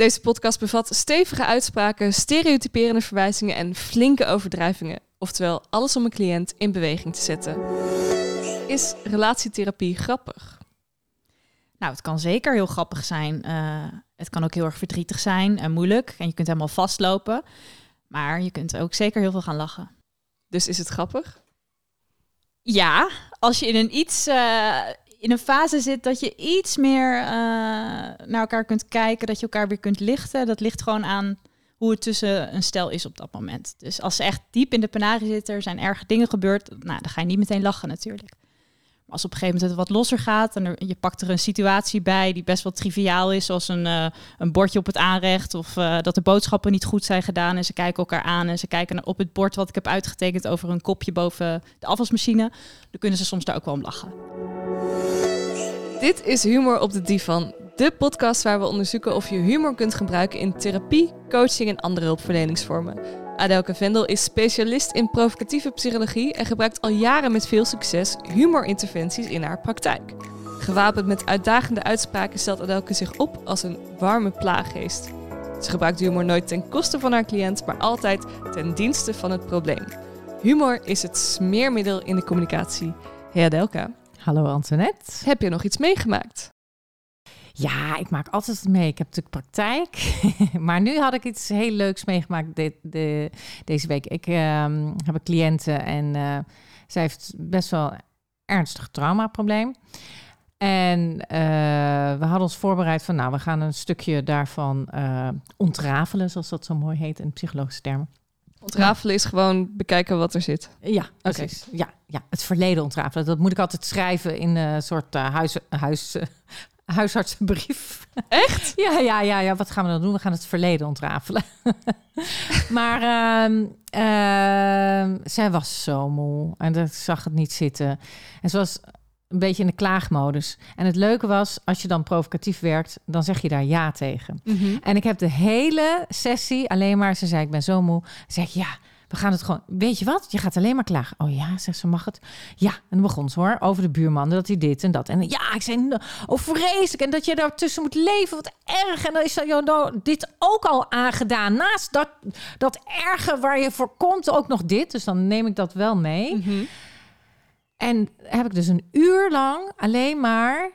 Deze podcast bevat stevige uitspraken, stereotyperende verwijzingen en flinke overdrijvingen. Oftewel, alles om een cliënt in beweging te zetten. Is relatietherapie grappig? Nou, het kan zeker heel grappig zijn. Uh, het kan ook heel erg verdrietig zijn en moeilijk. En je kunt helemaal vastlopen. Maar je kunt ook zeker heel veel gaan lachen. Dus is het grappig? Ja, als je in een iets uh, in een fase zit dat je iets meer uh, naar elkaar kunt kijken, dat je elkaar weer kunt lichten. Dat ligt gewoon aan hoe het tussen een stel is op dat moment. Dus als ze echt diep in de penarie zitten, er zijn erge dingen gebeurd, nou, dan ga je niet meteen lachen natuurlijk als op een gegeven moment het wat losser gaat en je pakt er een situatie bij die best wel triviaal is, zoals een, uh, een bordje op het aanrecht of uh, dat de boodschappen niet goed zijn gedaan en ze kijken elkaar aan en ze kijken op het bord wat ik heb uitgetekend over een kopje boven de afwasmachine, dan kunnen ze soms daar ook wel om lachen. Dit is Humor op de Divan, de podcast waar we onderzoeken of je humor kunt gebruiken in therapie, coaching en andere hulpverleningsvormen. Adelke Vendel is specialist in provocatieve psychologie en gebruikt al jaren met veel succes humorinterventies in haar praktijk. Gewapend met uitdagende uitspraken stelt Adelke zich op als een warme plaaggeest. Ze gebruikt humor nooit ten koste van haar cliënt, maar altijd ten dienste van het probleem. Humor is het smeermiddel in de communicatie. Hey Adelka. Hallo Antoinette. Heb je nog iets meegemaakt? Ja, ik maak altijd mee. Ik heb natuurlijk praktijk. maar nu had ik iets heel leuks meegemaakt de, deze week. Ik ehm, heb een cliënte en uh, zij heeft best wel ernstig traumaprobleem. En eh, we hadden ons voorbereid van, nou, we gaan een stukje daarvan uh, ontrafelen, zoals dat zo mooi heet in psychologische termen. Ontrafelen is gewoon bekijken wat er zit. Ja, oké. Ja, ja, het verleden ontrafelen. Dat moet ik altijd schrijven in een soort uh, huis, huis, huisartsenbrief. Echt? ja, ja, ja, ja. Wat gaan we dan doen? We gaan het verleden ontrafelen. maar uh, uh, zij was zo moe en dat zag het niet zitten. En ze was een beetje in de klaagmodus. En het leuke was, als je dan provocatief werkt, dan zeg je daar ja tegen. Mm -hmm. En ik heb de hele sessie alleen maar, ze zei ik ben zo moe. Zeg ja, we gaan het gewoon. Weet je wat? Je gaat alleen maar klagen. Oh ja, zegt ze, mag het? Ja, en dan begon ze hoor. Over de buurman, dat hij dit en dat. En ja, ik zei, oh vreselijk. En dat je daartussen moet leven, wat erg. En dan is nou, dit ook al aangedaan. Naast dat, dat erge waar je voor komt, ook nog dit. Dus dan neem ik dat wel mee. Mm -hmm. En heb ik dus een uur lang alleen maar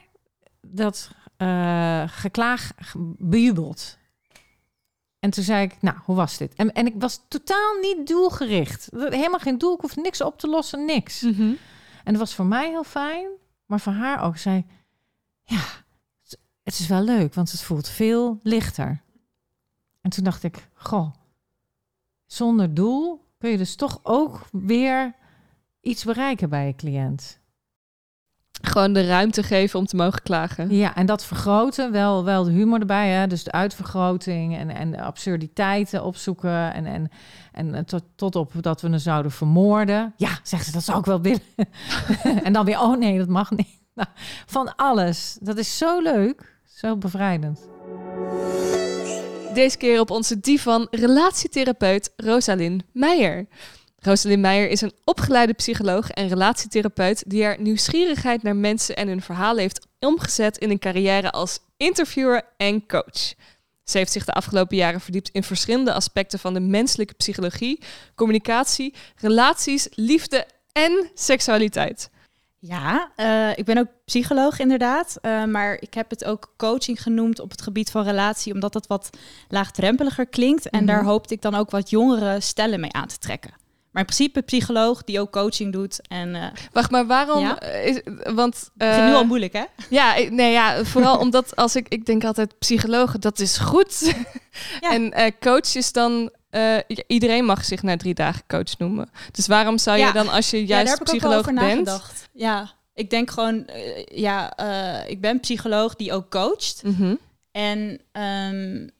dat uh, geklaag bejubeld. En toen zei ik, nou, hoe was dit? En, en ik was totaal niet doelgericht. Helemaal geen doel, ik hoefde niks op te lossen, niks. Mm -hmm. En dat was voor mij heel fijn, maar voor haar ook. Zei, ja, het is wel leuk, want het voelt veel lichter. En toen dacht ik, goh, zonder doel kun je dus toch ook weer iets bereiken bij je cliënt. Gewoon de ruimte geven om te mogen klagen. Ja, en dat vergroten, wel, wel de humor erbij, hè? dus de uitvergroting en, en de absurditeiten opzoeken. En, en, en tot, tot op dat we hem zouden vermoorden. Ja, zegt ze, dat zou ik wel willen. en dan weer, oh nee, dat mag niet. Nou, van alles. Dat is zo leuk, zo bevrijdend. Deze keer op onze divan relatietherapeut Rosalind Meijer. Rosalind Meijer is een opgeleide psycholoog en relatietherapeut die haar nieuwsgierigheid naar mensen en hun verhalen heeft omgezet in een carrière als interviewer en coach. Ze heeft zich de afgelopen jaren verdiept in verschillende aspecten van de menselijke psychologie, communicatie, relaties, liefde en seksualiteit. Ja, uh, ik ben ook psycholoog inderdaad, uh, maar ik heb het ook coaching genoemd op het gebied van relatie, omdat dat wat laagdrempeliger klinkt. En mm -hmm. daar hoopte ik dan ook wat jongere stellen mee aan te trekken. Maar in principe psycholoog die ook coaching doet. En, uh, Wacht, maar waarom? Ja? Is, want uh, het nu al moeilijk, hè? Ja, nee, ja, vooral omdat als ik, ik denk altijd psycholoog, dat is goed. Ja. en uh, coach is dan iedereen mag zich na drie dagen coach noemen. Dus waarom zou je dan als je juist ja, psycholoog bent? Nagedacht. Ja, ik denk gewoon, ja, ik ben psycholoog die ook coacht. Mm -hmm. En um,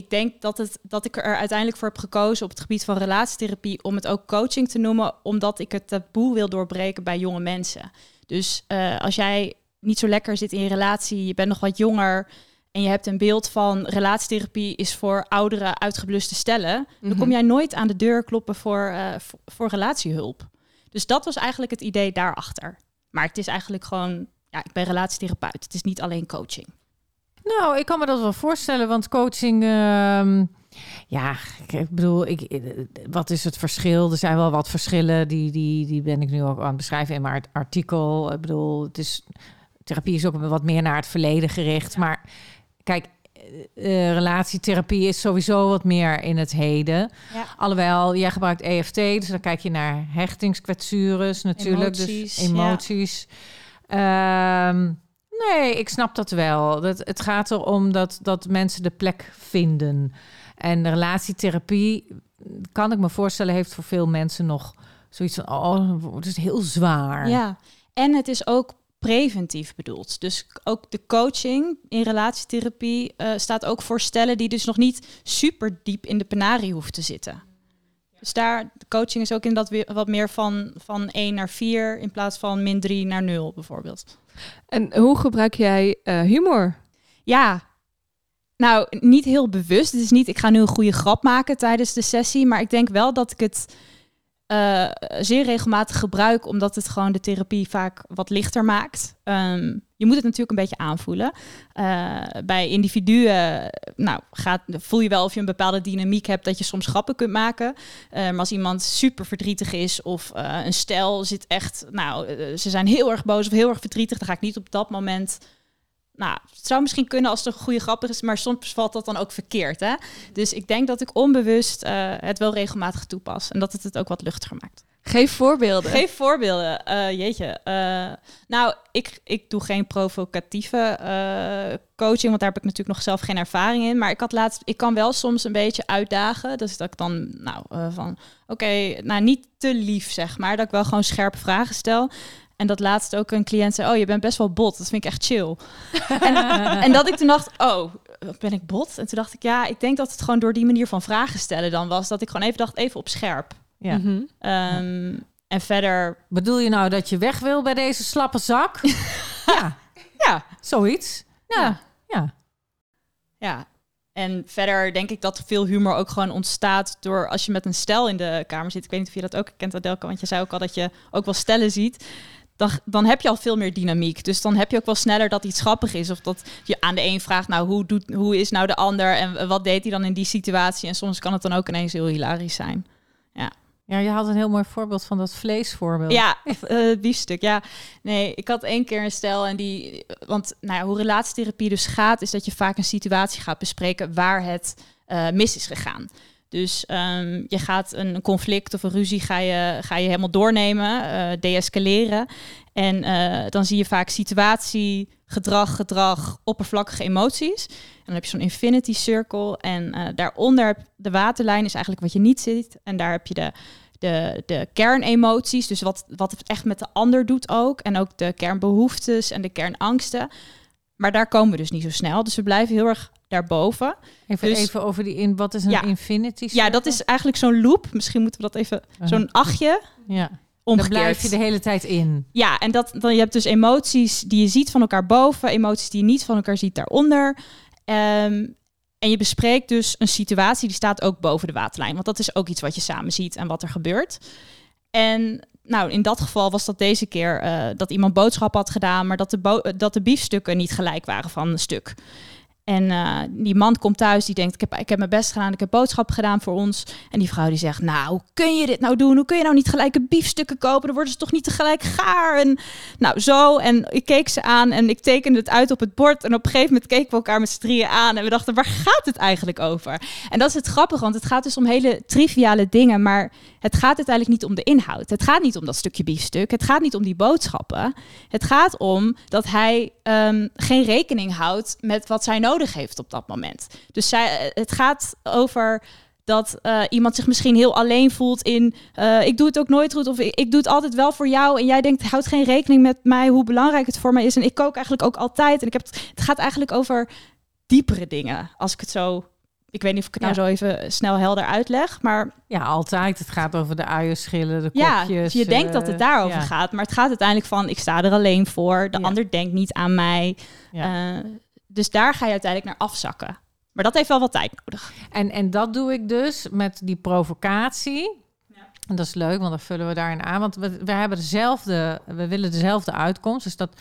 ik denk dat, het, dat ik er uiteindelijk voor heb gekozen op het gebied van relatietherapie om het ook coaching te noemen, omdat ik het taboe wil doorbreken bij jonge mensen. Dus uh, als jij niet zo lekker zit in je relatie, je bent nog wat jonger en je hebt een beeld van relatietherapie is voor oudere uitgebluste stellen, mm -hmm. dan kom jij nooit aan de deur kloppen voor, uh, voor, voor relatiehulp. Dus dat was eigenlijk het idee daarachter. Maar het is eigenlijk gewoon, ja, ik ben relatietherapeut. Het is niet alleen coaching. Nou, ik kan me dat wel voorstellen, want coaching. ehm, ja, ik bedoel, ik, eh, wat is het verschil? Er zijn wel wat verschillen, die, die, die ben ik nu ook aan het beschrijven in mijn artikel. Ik bedoel, het is, therapie is ook wat meer naar het verleden gericht. Maar kijk, eh, eh, relatietherapie is sowieso wat meer in het heden. Ja. Alhoewel, jij gebruikt EFT, dus dan kijk je naar hechtingskwetsures natuurlijk. Emoties, dus emoties. Ehm, nee, ik snap dat wel. Dat, het gaat erom dat, dat mensen de plek vinden. En relatietherapie, kan ik me voorstellen, heeft voor veel mensen nog zoiets van... oh, het is heel zwaar. Ja, en het is ook preventief bedoeld. Dus ook de coaching in relatietherapie eh, staat ook voor stellen die dus nog niet super diep in de penarie hoeft te zitten. Dus daar, de coaching is ook in dat weer wat meer van, van 1 naar 4 in plaats van min 3 naar 0 bijvoorbeeld. En hoe gebruik jij eh, humor? Ja, nou, niet heel bewust. Het is niet, ik ga nu een goede grap maken tijdens de sessie. Maar ik denk wel dat ik het eh, zeer regelmatig gebruik, omdat het gewoon de therapie vaak wat lichter maakt. Ehm, je moet het natuurlijk een beetje aanvoelen. Eh, bij individuen nou, gaat, voel je wel of je een bepaalde dynamiek hebt dat je soms grappen kunt maken. Eh, maar als iemand super verdrietig is of een stel zit echt, nou, ze zijn heel erg boos of heel erg verdrietig, dan ga ik niet op dat moment nou, het zou misschien kunnen als het een goede grap is, maar soms valt dat dan ook verkeerd. Hè? Dus ik denk dat ik onbewust uh, het wel regelmatig toepas en dat het het ook wat luchtiger maakt. Geef voorbeelden. Geef voorbeelden. Uh, jeetje. Uh, nou, ik, ik doe geen provocatieve coaching, want daar heb ik natuurlijk nog zelf geen ervaring in. Maar ik had laatst, ik kan wel soms een beetje uitdagen. Dus dat ik dan, nou, van oké, nou niet te lief zeg maar. Dat ik wel gewoon scherpe vragen stel. En dat laatst ook een cliënt zei, oh, je bent best wel bot. Dat vind ik echt chill. en, en, dat ik toen dacht, oh, ben ik bot? En toen dacht ik, ja, ik denk dat het gewoon door die manier van vragen stellen dan was. Dat ik gewoon even dacht, even op scherp. Ja. Mm -hmm. um, en verder... Bedoel je nou dat je weg wil bij deze slappe zak? ja. Ja. Zoiets. Ja. Ja. Ja. En verder denk ik dat veel humor ook gewoon ontstaat door als je met een stel in de kamer zit. Ik weet niet of je dat ook kent, Adelke, want je zei ook al dat je ook wel stellen ziet dan, dan heb je al veel meer dynamiek. Dus dan heb je ook wel sneller dat iets grappig is. Of dat je aan de een vraagt, nou, hoe, doet, hoe is nou de ander? En wat deed hij dan in die situatie? En soms kan het dan ook ineens heel hilarisch zijn. Ja. Ja, je had een heel mooi voorbeeld van dat vleesvoorbeeld. Ja, uh, biefstuk. Ja, nee, ik had één keer een stel en die, want nou ja, hoe relatietherapie dus gaat, is dat je vaak een situatie gaat bespreken waar het uh, mis is gegaan. Dus um, je gaat een conflict of een ruzie ga je, ga je helemaal doornemen, uh, deescaleren. En uh, dan zie je vaak situatie, gedrag, gedrag, oppervlakkige emoties. En dan heb je zo'n infinity circle. En uh, daaronder de waterlijn is eigenlijk wat je niet ziet. En daar heb je de, de, de kernemoties, dus wat, wat het echt met de ander doet ook. En ook de kernbehoeftes en de kernangsten. Maar daar komen we dus niet zo snel. Dus we blijven heel erg daarboven. Even, dus, even over die in. Wat is een ja, infinity? Ja, dat is eigenlijk zo'n loop. Misschien moeten we dat even. Uh -huh. Zo'n achtje. Ja. Omgekeerd. Daar blijf je de hele tijd in. Ja, en dat, dan, je hebt dus emoties die je ziet van elkaar boven, emoties die je niet van elkaar ziet daaronder. Um, en je bespreekt dus een situatie die staat ook boven de waterlijn. Want dat is ook iets wat je samen ziet en wat er gebeurt. En nou, in dat geval was dat deze keer uh, dat iemand boodschap had gedaan, maar dat de, dat de biefstukken niet gelijk waren van een stuk. En uh, die man komt thuis, die denkt, ik heb, ik heb mijn best gedaan, ik heb boodschap gedaan voor ons. En die vrouw die zegt, nou, hoe kun je dit nou doen? Hoe kun je nou niet gelijke biefstukken kopen? Dan worden ze toch niet tegelijk gaar? En nou, zo. En ik keek ze aan en ik tekende het uit op het bord. En op een gegeven moment keken we elkaar met z'n drieën aan. En we dachten, waar gaat het eigenlijk over? En dat is het grappige, want het gaat dus om hele triviale dingen. Maar het gaat uiteindelijk niet om de inhoud. Het gaat niet om dat stukje biefstuk. Het gaat niet om die boodschappen. Het gaat om dat hij um, geen rekening houdt met wat zij nodig heeft op dat moment. Dus zij, het gaat over dat uh, iemand zich misschien heel alleen voelt in uh, ik doe het ook nooit goed of ik, ik, doe het altijd wel voor jou en jij denkt houd geen rekening met mij hoe belangrijk het voor mij is en ik kook eigenlijk ook altijd en ik heb het gaat eigenlijk over diepere dingen als ik het zo ik weet niet of ik het nou Ja. zo even snel helder uitleg, maar Ja, altijd. Het gaat over de uienschillen, de ja, kopjes. je denkt dat het eh, daarover ja. gaat, maar het gaat uiteindelijk van ik sta er alleen voor, de Ja. ander denkt niet aan mij. Ja. Eh, dus daar ga je uiteindelijk naar afzakken. Maar dat heeft wel wat tijd nodig. En, en dat doe ik dus met die provocatie. En dat is leuk, want dan vullen we daarin aan. Want we, we hebben dezelfde, we willen dezelfde uitkomst. Dus dat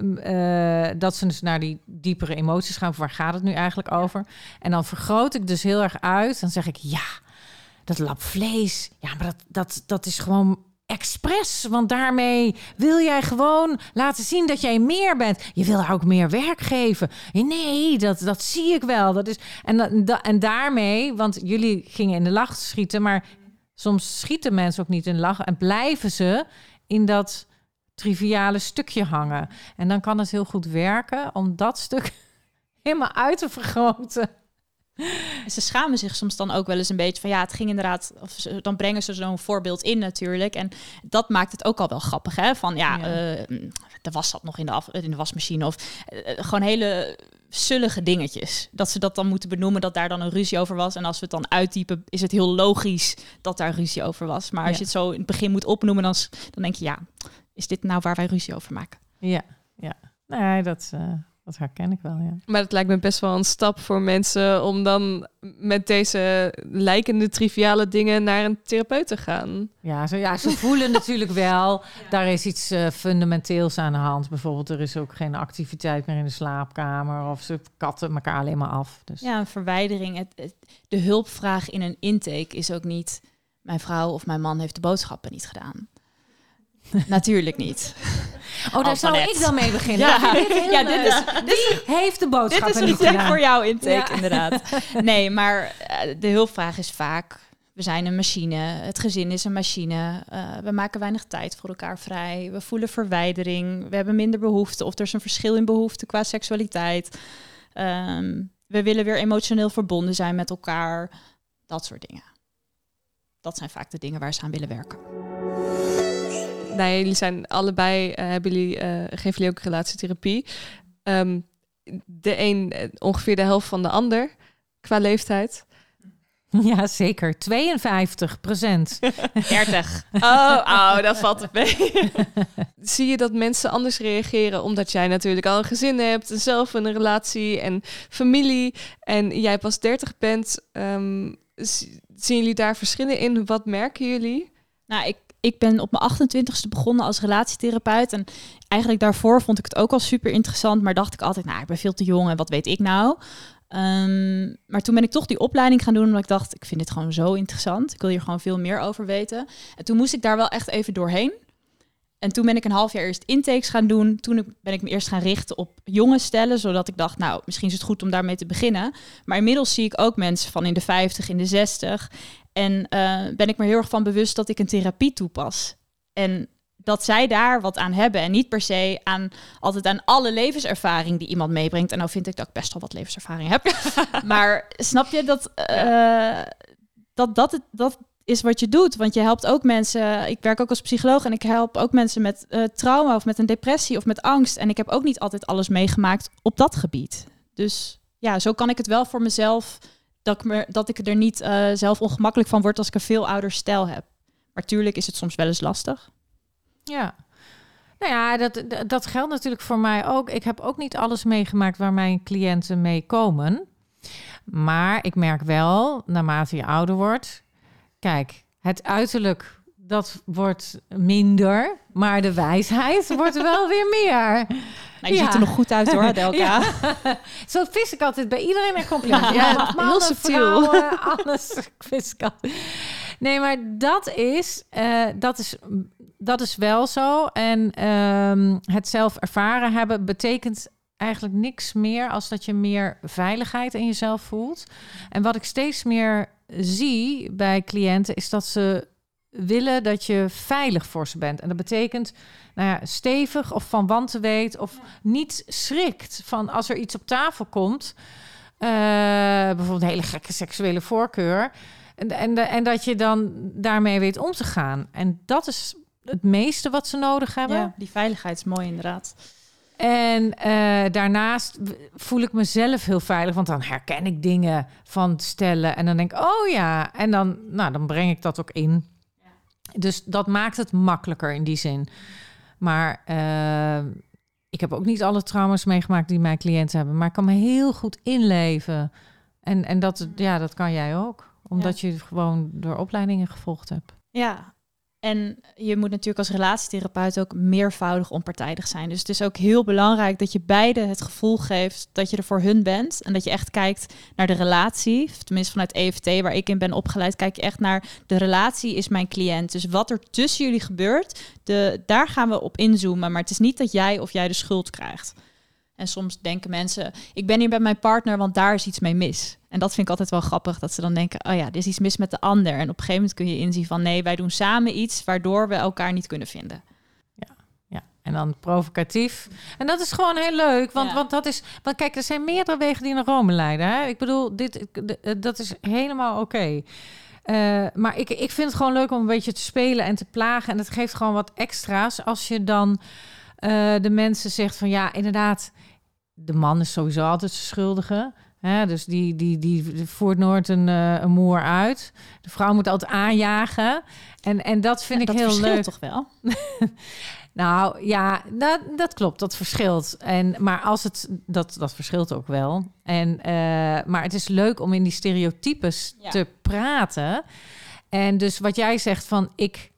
mm, eh, dat ze dus naar die diepere emoties gaan. Waar gaat het nu eigenlijk over? En dan vergroot ik dus heel erg uit. Dan zeg ik, ja, dat lap vlees. Ja, maar dat, dat, dat is gewoon expres. Want daarmee wil jij gewoon laten zien dat jij meer bent. Je wil ook meer werk geven. Nee, dat, dat zie ik wel. Dat is, en, da- en daarmee, want jullie gingen in de lach schieten, maar soms schieten mensen ook niet in de lach en blijven ze in dat triviale stukje hangen. En dan kan het heel goed werken om dat stuk helemaal uit te vergroten. En ze schamen zich soms dan ook wel eens een beetje van ja, het ging inderdaad. Of ze, dan brengen ze zo'n voorbeeld in natuurlijk. En dat maakt het ook al wel grappig. Hè? Van ja, Ja. eh, de was zat nog in de, af, in de wasmachine. Of eh, gewoon hele zullige dingetjes. Dat ze dat dan moeten benoemen dat daar dan een ruzie over was. En als we het dan uittypen, is het heel logisch dat daar ruzie over was. Maar als Ja. je het zo in het begin moet opnoemen, dan denk je ja, is dit nou waar wij ruzie over maken? Ja, ja. Nee, dat, eh, dat herken ik wel, ja. Maar het lijkt me best wel een stap voor mensen om dan met deze lijkende triviale dingen naar een therapeut te gaan. Ja, ze, ja, ze voelen natuurlijk wel, daar is iets eh, fundamenteels aan de hand. Bijvoorbeeld, er is ook geen activiteit meer in de slaapkamer. Of ze katten elkaar alleen maar af. Dus. Ja, een verwijdering. Het, het- de hulpvraag in een intake is ook niet... mijn vrouw of mijn man heeft de boodschappen niet gedaan. Natuurlijk niet. oh, daar zou ik dan mee beginnen. Ja. Dit is- heeft de Dit boodschappen is een voor jouw intake, Ja. inderdaad. Nee, maar eh, de hulpvraag is vaak... we zijn een machine, het gezin is een machine... eh, we maken weinig tijd voor elkaar vrij... we voelen verwijdering, we hebben minder behoefte... of er is een verschil in behoefte qua seksualiteit... Ehm, we willen weer emotioneel verbonden zijn met elkaar. Dat soort dingen. Dat zijn vaak de dingen waar ze aan willen werken. Nou, jullie zijn allebei, eh, hebben jullie, eh, geven jullie ook relatietherapie. Ehm, de een eh, ongeveer de helft van de ander qua leeftijd. Ja, zeker. 52 procent. 30. Oh, oh, dat valt het mee. Zie je dat mensen anders reageren omdat jij natuurlijk al een gezin hebt, en zelf een relatie en familie en jij pas 30 bent? Ehm, zien jullie daar verschillen in? Wat merken jullie? Nou, ik, ik ben op mijn 28ste begonnen als relatietherapeut. En eigenlijk daarvoor vond ik het ook al super interessant. Maar dacht ik altijd, nou, ik ben veel te jong en wat weet ik nou? Ehm, maar toen ben ik toch die opleiding gaan doen, omdat ik dacht, ik vind dit gewoon zo interessant. Ik wil hier gewoon veel meer over weten. En toen moest ik daar wel echt even doorheen. En toen ben ik een half jaar eerst intakes gaan doen. Toen ben ik me eerst gaan richten op jonge stellen, zodat ik dacht, nou, misschien is het goed om daarmee te beginnen. Maar inmiddels zie ik ook mensen van in de 50, in de 60. En eh, ben ik me heel erg van bewust dat ik een therapie toepas. En dat zij daar wat aan hebben. En niet per se aan altijd aan alle levenservaring die iemand meebrengt. En nou vind ik dat ik best wel wat levenservaring heb. maar snap je dat, eh, dat, dat, het, dat is wat je doet? Want je helpt ook mensen. Ik werk ook als psycholoog en ik help ook mensen met eh, trauma of met een depressie of met angst. En ik heb ook niet altijd alles meegemaakt op dat gebied. Dus ja, zo kan ik het wel voor mezelf. Dat ik, me, dat ik er niet eh, zelf ongemakkelijk van word als ik een veel ouder stijl heb. Maar tuurlijk is het soms wel eens lastig. Ja. Nou ja, dat, dat- dat geldt natuurlijk voor mij ook. Ik heb ook niet alles meegemaakt waar mijn cliënten mee komen. Maar ik merk wel, naarmate je ouder wordt... Kijk, het uiterlijk, dat wordt minder. Maar de wijsheid wordt wel weer meer. Nou, je ziet er nog goed uit hoor, Adelka. Ja. Zo vis ik altijd bij iedereen een compliment. Ja, heel subtiel. vrouwen, alles vis ik altijd. Nee, maar dat is, eh, dat is, dat is wel zo. En ehm, het zelf ervaren hebben betekent eigenlijk niks meer als dat je meer veiligheid in jezelf voelt. En wat ik steeds meer zie bij cliënten is dat ze willen dat je veilig voor ze bent. En dat betekent nou ja, stevig of van wanten weet of niet schrikt van als er iets op tafel komt. eh, bijvoorbeeld een hele gekke seksuele voorkeur. En, en, en dat je dan daarmee weet om te gaan. En dat is het meeste wat ze nodig hebben. Ja, die veiligheid is mooi inderdaad. En eh, daarnaast voel ik mezelf heel veilig, want dan herken ik dingen van stellen en dan denk ik, oh ja, en dan, nou, dan breng ik dat ook in. Dus dat maakt het makkelijker in die zin. Maar eh, ik heb ook niet alle trauma's meegemaakt die mijn cliënten hebben, maar ik kan me heel goed inleven. En, en dat, ja, dat kan jij ook, omdat je gewoon door opleidingen gevolgd hebt. Ja. En je moet natuurlijk als relatietherapeut ook meervoudig onpartijdig zijn. Dus het is ook heel belangrijk dat je beide het gevoel geeft dat je er voor hun bent. En dat je echt kijkt naar de relatie. Tenminste vanuit EFT, waar ik in ben opgeleid, kijk je echt naar de relatie is mijn cliënt. Dus wat er tussen jullie gebeurt, de, daar gaan we op inzoomen. Maar het is niet dat jij of jij de schuld krijgt. En soms denken mensen, ik ben hier bij mijn partner, want daar is iets mee mis. En dat vind ik altijd wel grappig, dat ze dan denken, oh ja, er is iets mis met de ander. En op een gegeven moment kun je inzien van, nee, wij doen samen iets waardoor we elkaar niet kunnen vinden. Ja, ja. en dan provocatief. En dat is gewoon heel leuk, want, Ja. want dat is, want kijk, er zijn meerdere wegen die naar Rome leiden. Hè? Ik bedoel, dit, dat is helemaal oké. Eh, maar ik, ik vind het gewoon leuk om een beetje te spelen en te plagen. En het geeft gewoon wat extra's als je dan eh, de mensen zegt van ja, inderdaad, de man is sowieso altijd de schuldige. Hè? Dus die, die, die voert nooit een, eh, een moer uit. De vrouw moet altijd aanjagen. En, en dat vind Ja, ik dat heel leuk. toch wel? Nou ja, dat, dat klopt, dat verschilt. En, maar als het, dat, dat verschilt ook wel. En, eh, maar het is leuk om in die stereotypes Ja. te praten. En dus wat jij zegt van ik,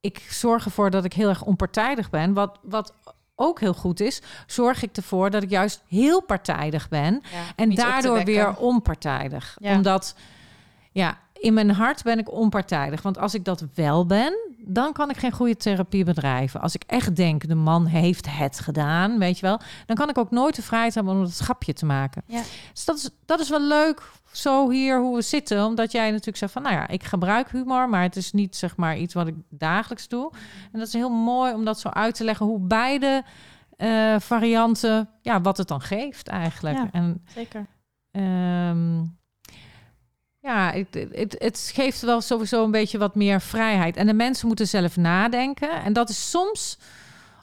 ik zorg ervoor dat ik heel erg onpartijdig ben. Wat, wat ook heel goed is, zorg ik ervoor dat ik juist heel partijdig ben. En daardoor weer onpartijdig. Ja. Omdat, ja, in mijn hart ben ik onpartijdig. Want als ik dat wel ben, dan kan ik geen goede therapie bedrijven. Als ik echt denk, de man heeft het gedaan, weet je wel. Dan kan ik ook nooit de vrijheid hebben om het schapje te maken. Ja. Dus dat is, dat is wel leuk, zo hier hoe we zitten. Omdat jij natuurlijk zegt van, nou ja, ik gebruik humor. Maar het is niet, zeg maar, iets wat ik dagelijks doe. En dat is heel mooi om dat zo uit te leggen. Hoe beide eh, varianten, ja, wat het dan geeft eigenlijk. Ja. En Zeker. Ehm, ja, het, het, het geeft wel sowieso een beetje wat meer vrijheid. En de mensen moeten zelf nadenken. En dat is soms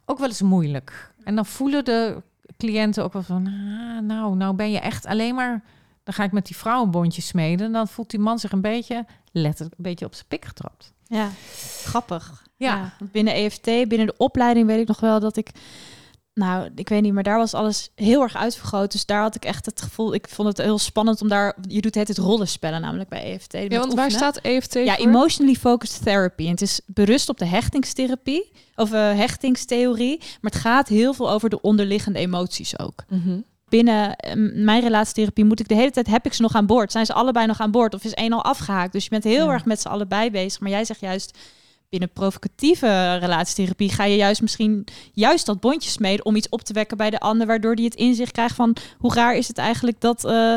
ook wel eens moeilijk. En dan voelen de cliënten ook wel van... Ah, nou, nou ben je echt alleen maar... Dan ga ik met die vrouw een bondje smeden. En dan voelt die man zich een beetje, letterlijk, een beetje op zijn pik getrapt. Ja, grappig. Ja. binnen EFT, binnen de opleiding weet ik nog wel dat ik... Nou, ik weet niet, maar daar was alles heel erg uitvergroot. Dus daar had ik echt het gevoel... Ik vond het heel spannend om daar... Je doet het het rollenspellen namelijk bij EFT. Ja, want waar staat EFT Ja, voor? emotionally focused therapy. En het is berust op de hechtingstherapie, of eh, hechtingstheorie. Maar het gaat heel veel over de onderliggende emoties ook. Mhm. Binnen eh, mijn relatietherapie moet ik de hele tijd, heb ik ze nog aan boord? Zijn ze allebei nog aan boord? Of is één al afgehaakt? Dus je bent heel Ja. erg met z'n allebei bezig. Maar jij zegt juist, binnen provocatieve relatietherapie ga je juist misschien juist dat bondje smeden om iets op te wekken bij de ander, waardoor die het inzicht krijgt van hoe raar is het eigenlijk dat... eh,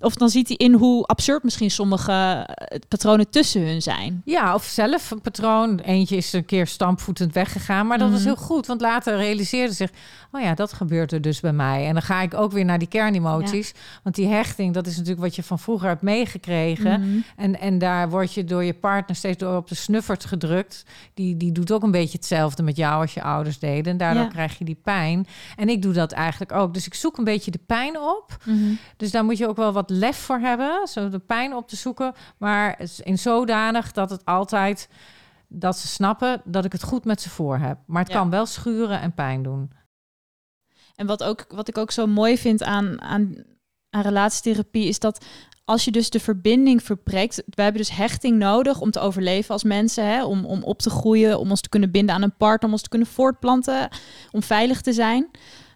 of dan ziet hij in hoe absurd misschien sommige eh, patronen tussen hun zijn. Ja, of zelf een patroon. Eentje is een keer stampvoetend weggegaan. Maar dat was Mhm. heel goed. Want later realiseerde zich... oh ja, dat gebeurt er dus bij mij. En dan ga ik ook weer naar die kernemoties. Want die hechting, dat is natuurlijk wat je van vroeger hebt meegekregen. Mhm. En, en daar word je door je partner steeds door op de snuffert gedrukt. Die, die doet ook een beetje hetzelfde met jou als je ouders deden. En daardoor Ja. krijg je die pijn. En ik doe dat eigenlijk ook. Dus ik zoek een beetje de pijn op. Mhm. Dus daar moet je ook wel wat lef voor hebben, zo de pijn op te zoeken. Maar in zodanig dat het altijd dat ze snappen dat ik het goed met ze voor heb. Maar het Ja. kan wel schuren en pijn doen. En wat, ook, wat ik ook zo mooi vind aan, aan, aan relatietherapie is dat als je dus de verbinding verbreekt. We hebben dus hechting nodig om te overleven als mensen. Hè? Om, om op te groeien, om ons te kunnen binden aan een partner, om ons te kunnen voortplanten, om veilig te zijn.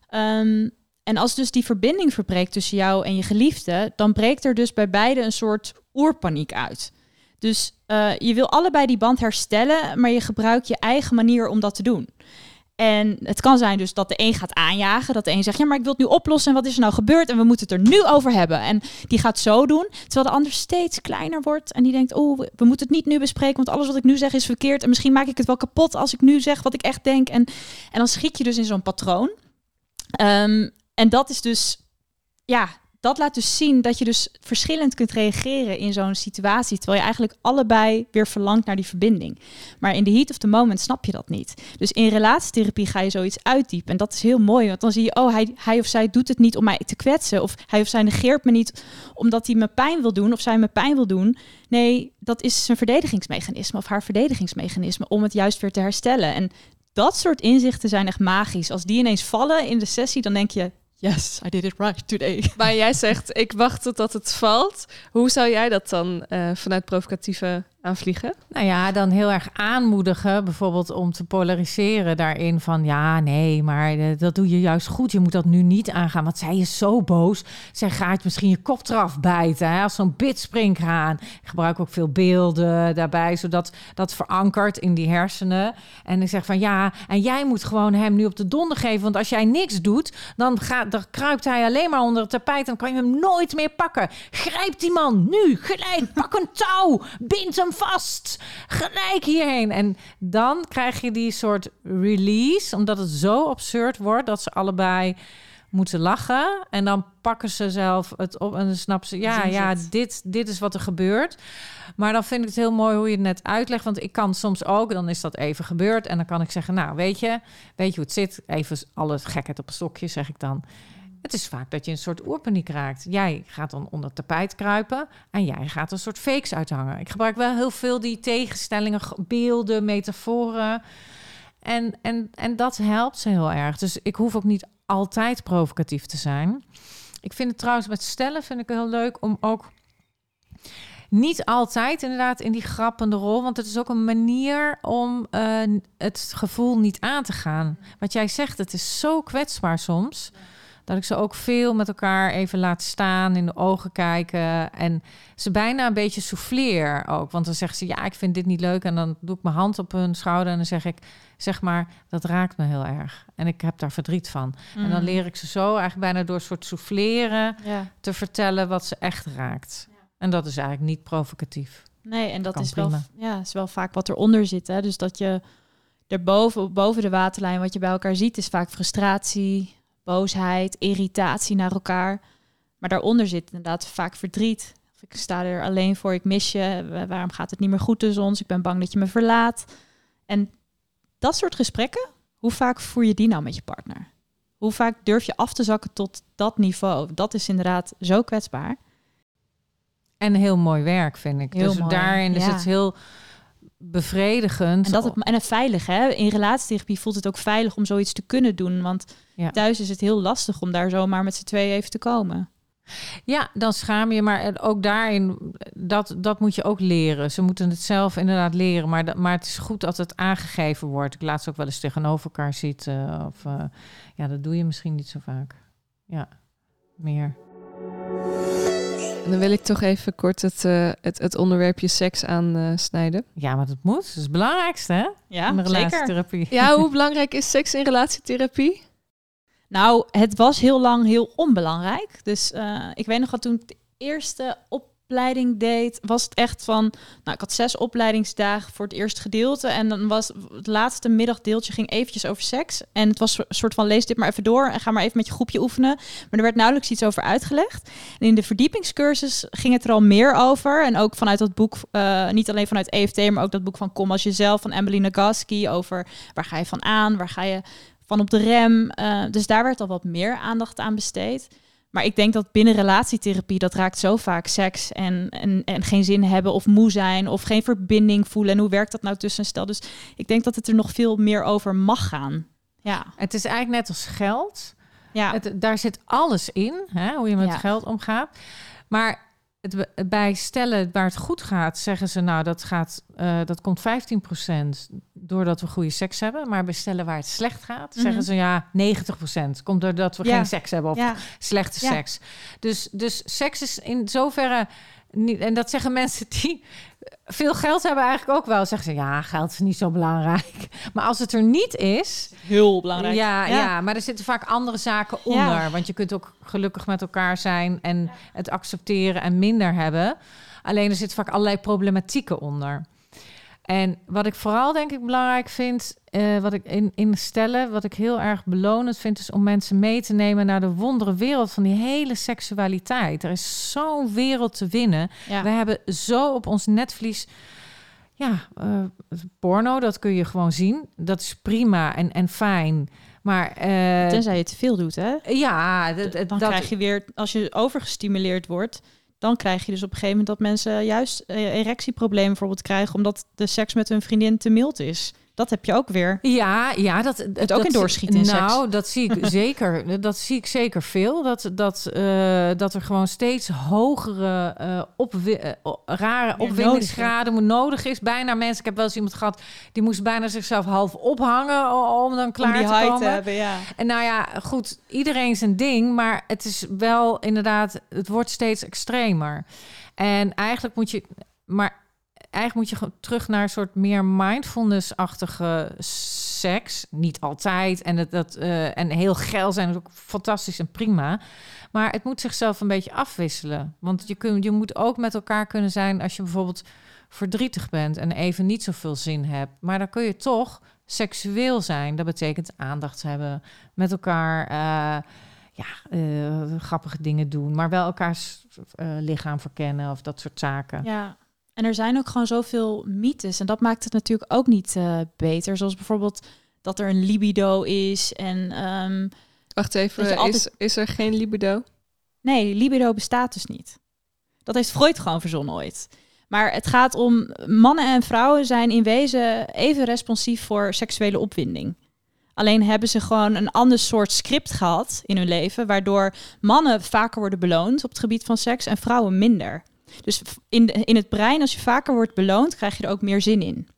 Ehm, en als dus die verbinding verbreekt tussen jou en je geliefde, dan breekt er dus bij beide een soort oerpaniek uit. Dus eh, je wil allebei die band herstellen, maar je gebruikt je eigen manier om dat te doen. En het kan zijn dus dat de een gaat aanjagen, dat de een zegt, ja, maar ik wil het nu oplossen en wat is er nou gebeurd en we moeten het er nu over hebben. En die gaat zo doen, terwijl de ander steeds kleiner wordt en die denkt, oh, we moeten het niet nu bespreken, want alles wat ik nu zeg is verkeerd en misschien maak ik het wel kapot als ik nu zeg wat ik echt denk. En, en dan schiet je dus in zo'n patroon. Ehm, en dat is dus, ja, dat laat dus zien dat je dus verschillend kunt reageren in zo'n situatie, terwijl je eigenlijk allebei weer verlangt naar die verbinding. Maar in de heat of the moment snap je dat niet. Dus in relatietherapie ga je zoiets uitdiepen. En dat is heel mooi, want dan zie je, oh, hij, hij of zij doet het niet om mij te kwetsen. Of hij of zij negeert me niet omdat hij me pijn wil doen of zij me pijn wil doen. Nee, dat is zijn verdedigingsmechanisme of haar verdedigingsmechanisme om het juist weer te herstellen. En dat soort inzichten zijn echt magisch. Als die ineens vallen in de sessie, dan denk je, yes, I did it right today. Maar jij zegt, ik wacht totdat het valt. Hoe zou jij dat dan eh, vanuit provocatieve aan vliegen? Nou ja, dan heel erg aanmoedigen, bijvoorbeeld om te polariseren daarin van ja, nee, maar eh, dat doe je juist goed. Je moet dat nu niet aangaan, want zij is zo boos. Zij gaat misschien je kop eraf bijten, hè, als zo'n bidspringhaan. Ik gebruik ook veel beelden daarbij, zodat dat verankert in die hersenen. En ik zeg van ja, en jij moet gewoon hem nu op de donder geven, want als jij niks doet, dan, gaat, dan kruipt hij alleen maar onder het tapijt en kan je hem nooit meer pakken. Grijp die man nu, gelijk, pak een touw, bind hem vast. Gelijk hierheen. En dan krijg je die soort release, omdat het zo absurd wordt dat ze allebei moeten lachen. En dan pakken ze zelf het op en dan snappen ze, ja, ja, dit, dit is wat er gebeurt. Maar dan vind ik het heel mooi hoe je het net uitlegt. Want ik kan soms ook, dan is dat even gebeurd. En dan kan ik zeggen, nou, weet je, weet je hoe het zit? Even alle gekheid op een stokje, zeg ik dan. Het is vaak dat je een soort oerpaniek raakt. Jij gaat dan onder tapijt kruipen en jij gaat een soort fakes uithangen. Ik gebruik wel heel veel die tegenstellingen, beelden, metaforen. En, en, en dat helpt ze heel erg. Dus ik hoef ook niet altijd provocatief te zijn. Ik vind het trouwens met stellen vind ik heel leuk om ook niet altijd inderdaad in die grappende rol, want het is ook een manier om eh, het gevoel niet aan te gaan. Wat jij zegt, het is zo kwetsbaar soms. Dat ik ze ook veel met elkaar even laat staan, in de ogen kijken. En ze bijna een beetje souffleer ook. Want dan zeggen ze, ja, ik vind dit niet leuk. En dan doe ik mijn hand op hun schouder en dan zeg ik, zeg maar, dat raakt me heel erg. En ik heb daar verdriet van. En dan Mm. leer ik ze zo eigenlijk bijna door een soort souffleren Ja. te vertellen wat ze echt raakt. En dat is eigenlijk niet provocatief. Nee, en dat is wel, ja, is wel vaak wat eronder zit. Hè? Dus dat je erboven, boven de waterlijn, wat je bij elkaar ziet, is vaak frustratie, boosheid, irritatie naar elkaar. Maar daaronder zit inderdaad vaak verdriet. Of ik sta er alleen voor, ik mis je. wa- Waarom gaat het niet meer goed tussen ons? Ik ben bang dat je me verlaat. En dat soort gesprekken, hoe vaak voer je die nou met je partner? Hoe vaak durf je af te zakken tot dat niveau? Dat is inderdaad zo kwetsbaar. En heel mooi werk, vind ik. Heel dus mooi, daarin is ja. het heel bevredigend. En, dat het, en het veilig, hè? In relatietherapie voelt het ook veilig om zoiets te kunnen doen. Want Ja. thuis is het heel lastig om daar zomaar met z'n tweeën even te komen. Ja, dan schaam je, maar ook daarin, dat, dat moet je ook leren. Ze moeten het zelf inderdaad leren, maar, dat, maar het is goed dat het aangegeven wordt. Ik laat ze ook wel eens tegenover elkaar zitten. Of, eh, ja, dat doe je misschien niet zo vaak. Ja, meer. En dan wil ik toch even kort het, eh, het, het onderwerpje seks aansnijden. Ja, maar dat moet. Dat is het belangrijkste, hè? Ja, In de zeker. relatietherapie. ja, hoe belangrijk is seks in relatietherapie? Nou, het was heel lang heel onbelangrijk. Dus eh, ik weet nog dat toen de eerste opleiding deed, was het echt van... Nou, ik had zes opleidingsdagen voor het eerste gedeelte. En dan was het laatste middagdeeltje ging eventjes over seks. En het was een soort van, lees dit maar even door en ga maar even met je groepje oefenen. Maar er werd nauwelijks iets over uitgelegd. En in de verdiepingscursus ging het er al meer over. En ook vanuit dat boek, eh, niet alleen vanuit EFT, maar ook dat boek van Kom als jezelf van Emily Nagoski. Over waar ga je van aan, waar ga je van op de rem. Eh, dus daar werd al wat meer aandacht aan besteed. Maar ik denk dat binnen relatietherapie, dat raakt zo vaak seks en, en, en geen zin hebben of moe zijn of geen verbinding voelen. En hoe werkt dat nou tussen stel? Dus ik denk dat het er nog veel meer over mag gaan. Ja, Het is eigenlijk net als geld. ja. Het, daar zit alles in, hè, hoe je met Ja. geld omgaat. Maar het, bij stellen waar het goed gaat, zeggen ze nou dat, gaat, eh, dat komt 15% doordat we goede seks hebben. Maar bij stellen waar het slecht gaat, zeggen Mhm. ze ja 90% komt doordat we Ja. geen seks hebben of ja. slechte Ja. seks. Dus, dus seks is in zoverre niet. En dat zeggen mensen die veel geld hebben eigenlijk ook wel. Zeggen ze ja, geld is niet zo belangrijk. Maar als het er niet is, heel belangrijk. ja, ja. maar er zitten vaak andere zaken onder. Ja. Want je kunt ook gelukkig met elkaar zijn en het accepteren en minder hebben. Alleen er zitten vaak allerlei problematieken onder. En wat ik vooral denk ik belangrijk vind, eh, wat ik in, in stellen, wat ik heel erg belonend vind, is om mensen mee te nemen naar de wondere wereld van die hele seksualiteit. Er is zo'n wereld te winnen. Ja. We hebben zo op ons netvlies. Ja, eh, porno, dat kun je gewoon zien. Dat is prima en, en fijn. Maar eh, Tenzij je te veel doet, hè? ja, dat, dat, Dan krijg je weer, als je overgestimuleerd wordt, dan krijg je dus op een gegeven moment dat mensen juist eh, erectieproblemen bijvoorbeeld krijgen, omdat de seks met hun vriendin te mild is. Dat heb je ook weer. Ja, ja, dat ook dat in doorschieten in seks. Nou, dat zie ik zeker. Dat zie ik zeker veel. Dat, dat, eh, dat er gewoon steeds hogere eh, opwi- eh, rare opwindingsgraden moet nodig is. Bijna mensen. Ik heb wel eens iemand gehad die moest bijna zichzelf half ophangen om dan klaar Om die te komen. te hebben, ja. En nou ja, goed, iedereen zijn ding, maar het is wel inderdaad, het wordt steeds extremer. En eigenlijk moet je, maar eigenlijk moet je terug naar een soort meer mindfulness-achtige seks. Niet altijd. En, dat, eh, en heel geil zijn ook fantastisch en prima. Maar het moet zichzelf een beetje afwisselen. Want je, kun, je moet ook met elkaar kunnen zijn als je bijvoorbeeld verdrietig bent en even niet zoveel zin hebt. Maar dan kun je toch seksueel zijn. Dat betekent aandacht hebben met elkaar. eh, ja, eh, grappige dingen doen, maar wel elkaars lichaam verkennen of dat soort zaken. Ja. En er zijn ook gewoon zoveel mythes. En dat maakt het natuurlijk ook niet eh, beter. Zoals bijvoorbeeld dat er een libido is. En ehm, Wacht even, altijd- is, is er geen libido? nee, libido bestaat dus niet. Dat heeft Freud gewoon verzonnen ooit. Maar het gaat om mannen en vrouwen zijn in wezen even responsief voor seksuele opwinding. Alleen hebben ze gewoon een ander soort script gehad in hun leven, waardoor mannen vaker worden beloond op het gebied van seks en vrouwen minder. Dus in, de- in het brein, als je vaker wordt beloond, krijg je er ook meer zin in.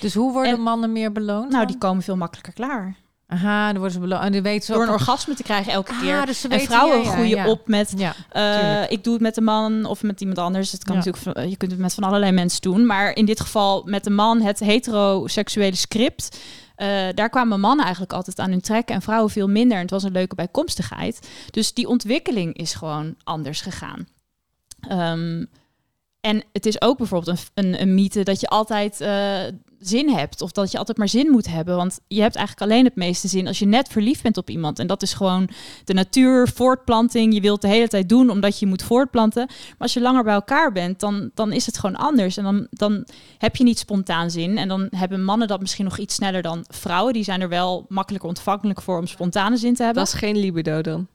Dus hoe worden En- mannen meer beloond? Nou, dan? die komen veel makkelijker klaar. Aha, dan worden ze beloond. En weten ze Door een orgasme te krijgen elke Ah, keer. dus en vrouwen ja, ja, groeien ja. op met Eh, ik doe het met een man of met iemand anders. Het kan natuurlijk, je kunt het met van allerlei mensen doen. Maar in dit geval met een man, het heteroseksuele script. eh, daar kwamen mannen eigenlijk altijd aan hun trekken en vrouwen veel minder. En het was een leuke bijkomstigheid. Dus die ontwikkeling is gewoon anders gegaan. Ehm, en het is ook bijvoorbeeld een, een, een mythe dat je altijd eh, zin hebt. Of dat je altijd maar zin moet hebben. Want je hebt eigenlijk alleen het meeste zin als je net verliefd bent op iemand. En dat is gewoon de natuur, voortplanting. Je wilt de hele tijd doen omdat je moet voortplanten. Maar als je langer bij elkaar bent, dan, dan is het gewoon anders. En dan, dan heb je niet spontaan zin. En dan hebben mannen dat misschien nog iets sneller dan vrouwen. Die zijn er wel makkelijker ontvankelijk voor om spontane zin te hebben. Dat is geen libido dan.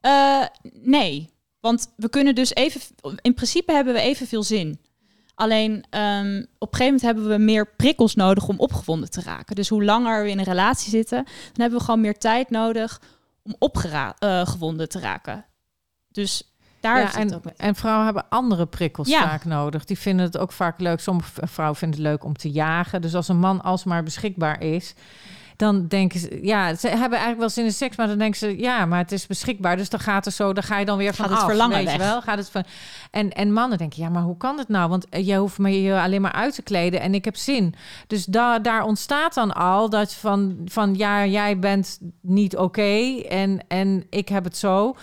Eh, nee, want we kunnen dus even... In principe hebben we evenveel zin. Alleen ehm, op een gegeven moment hebben we meer prikkels nodig om opgewonden te raken. Dus hoe langer we in een relatie zitten, dan hebben we gewoon meer tijd nodig om opgewonden te raken. Dus daar Ja, en, vrouwen hebben andere prikkels Ja. vaak nodig. Die vinden het ook vaak leuk. Sommige vrouwen vinden het leuk om te jagen. Dus als een man alsmaar beschikbaar is, dan denken ze, ja, ze hebben eigenlijk wel zin in seks, maar dan denken ze, ja, maar het is beschikbaar, dus dan gaat het zo, dan ga je dan weer van Gaat het af, verlangen weet je weg. wel? Gaat het van, en, en mannen denken, ja, maar hoe kan het nou? Want eh, je hoeft me je alleen maar uit te kleden en ik heb zin. Dus da, daar ontstaat dan al dat je van, van ja, jij bent niet oké en, en ik heb het zo.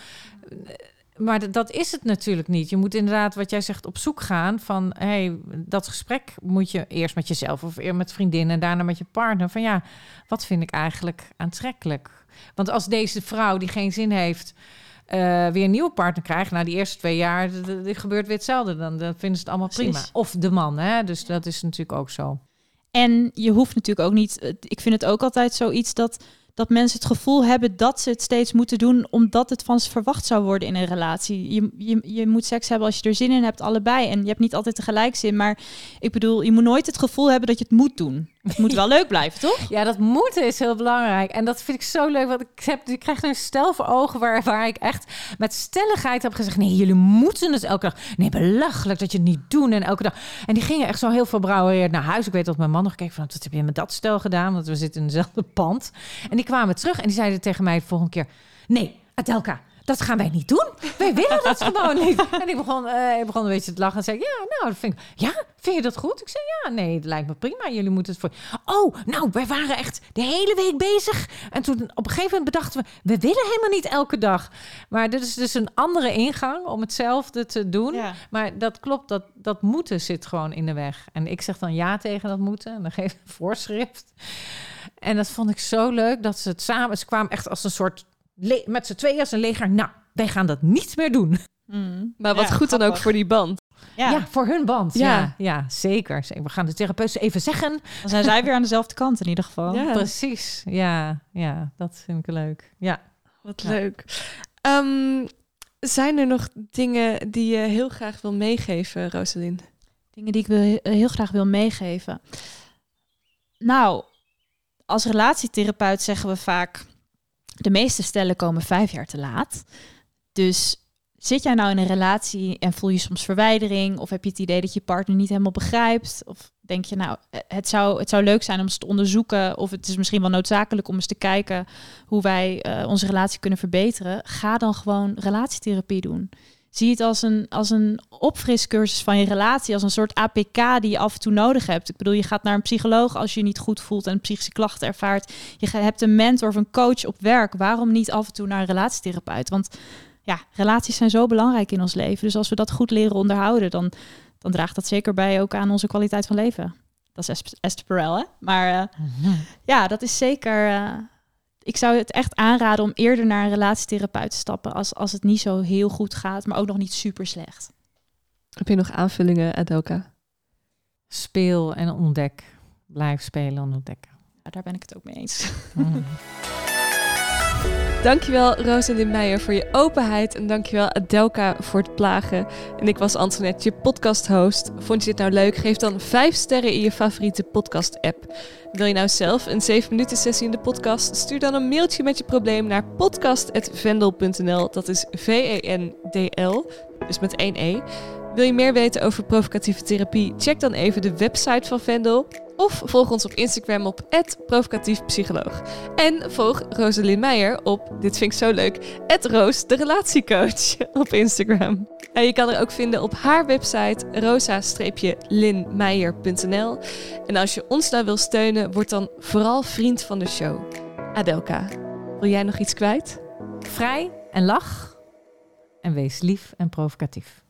Maar dat is het natuurlijk niet. Je moet inderdaad, wat jij zegt, op zoek gaan van... hey, dat gesprek moet je eerst met jezelf of eerst met vriendinnen... en daarna met je partner. Van ja, wat vind ik eigenlijk aantrekkelijk? Want als deze vrouw die geen zin heeft... eh, weer een nieuwe partner krijgt... na die eerste twee jaar, gebeurt weer hetzelfde. Dan, dan vinden ze het allemaal Precies. prima. Of de man, hè? Dus dat is natuurlijk ook zo. En je hoeft natuurlijk ook niet. eh, Ik vind het ook altijd zoiets dat, dat mensen het gevoel hebben dat ze het steeds moeten doen, omdat het van ze verwacht zou worden in een relatie. Je, je, je moet seks hebben als je er zin in hebt, allebei. En je hebt niet altijd tegelijk zin. Maar ik bedoel, je moet nooit het gevoel hebben dat je het moet doen. Het moet wel leuk blijven, toch? Ja, dat moeten is heel belangrijk. En dat vind ik zo leuk. Want ik, heb, ik krijg een stel voor ogen waar, waar ik echt met stelligheid heb gezegd... nee, jullie moeten het elke dag. Nee, belachelijk dat je het niet doen en elke dag. En die gingen echt zo heel veel brouwen naar huis. Ik weet dat mijn man nog keek van... wat heb je met dat stel gedaan? Want we zitten in dezelfde pand. En die kwamen terug en die zeiden tegen mij de volgende keer... nee, Adelka, dat gaan wij niet doen. Wij willen dat gewoon niet. En ik begon, eh, ik begon een beetje te lachen en zei... ja, nou, vind ik... Ja, vind je dat goed? Ik zei, ja, nee, het lijkt me prima. Jullie moeten het voor... Oh, nou, wij waren echt de hele week bezig. En toen op een gegeven moment bedachten we... we willen helemaal niet elke dag. Maar dit is dus een andere ingang om hetzelfde te doen. Maar dat klopt, dat, dat moeten zit gewoon in de weg. En ik zeg dan ja tegen dat moeten. En dan geef ik een voorschrift. En dat vond ik zo leuk dat ze het samen... Ze kwamen echt als een soort... le- met z'n tweeën als een leger. Nou, wij gaan dat niet meer doen. Maar wat Ja, goed dan ook voor die band. Ja, Ja, voor hun band. Ja. Ja, ja, zeker. We gaan de therapeut even zeggen. dan zijn zij weer aan dezelfde kant in ieder geval. Ja. Precies. Ja, ja, dat vind ik leuk. Ja. Wat Ja. leuk. Ehm, zijn er nog dingen die je heel graag wil meegeven, Rosalind? Dingen die ik wil, heel graag wil meegeven. Nou, als relatietherapeut zeggen we vaak... de meeste stellen komen vijf jaar te laat. Dus zit jij nou in een relatie en voel je soms verwijdering? Of heb je het idee dat je partner niet helemaal begrijpt? Of denk je, nou, het zou, het zou leuk zijn om eens te onderzoeken... of het is misschien wel noodzakelijk om eens te kijken... hoe wij eh, onze relatie kunnen verbeteren. Ga dan gewoon relatietherapie doen. Zie het als een, als een opfriscursus van je relatie, als een soort APK die je af en toe nodig hebt. Ik bedoel, je gaat naar een psycholoog als je je niet goed voelt en psychische klachten ervaart. Je hebt een mentor of een coach op werk. Waarom niet af en toe naar een relatietherapeut? Want ja, relaties zijn zo belangrijk in ons leven. Dus als we dat goed leren onderhouden, dan, dan draagt dat zeker bij ook aan onze kwaliteit van leven. Dat is Esther Perel, hè? Maar uh, ja, dat is zeker... Uh, ik zou het echt aanraden om eerder naar een relatietherapeut te stappen als, als het niet zo heel goed gaat, maar ook nog niet super slecht. Heb je nog aanvullingen, Adelka? Speel en ontdek. Blijf spelen en ontdekken. Ja, daar ben ik het ook mee eens. Mm. Dankjewel Rosalind Meijer voor je openheid en dankjewel Adelka voor het plagen. En ik was Antoinette, je podcast-host. Vond je dit nou leuk? Geef dan 5 sterren in je favoriete podcast-app. Wil je nou zelf een 7 minuten sessie in de podcast? Stuur dan een mailtje met je probleem naar podcast.vendel.nl. Dat is V-E-N-D-L, dus met 1 E. Wil je meer weten over provocatieve therapie? Check dan even de website van Vendel. Of volg ons op Instagram op @provocatiefpsycholoog. En volg Rosalind Meijer op, dit vind ik zo leuk, Roos de relatiecoach op Instagram. En je kan er ook vinden op haar website rosa-linmeijer.nl. En als je ons nou wil steunen, word dan vooral vriend van de show. Adelka, wil jij nog iets kwijt? Vrij en lach. En wees lief en provocatief.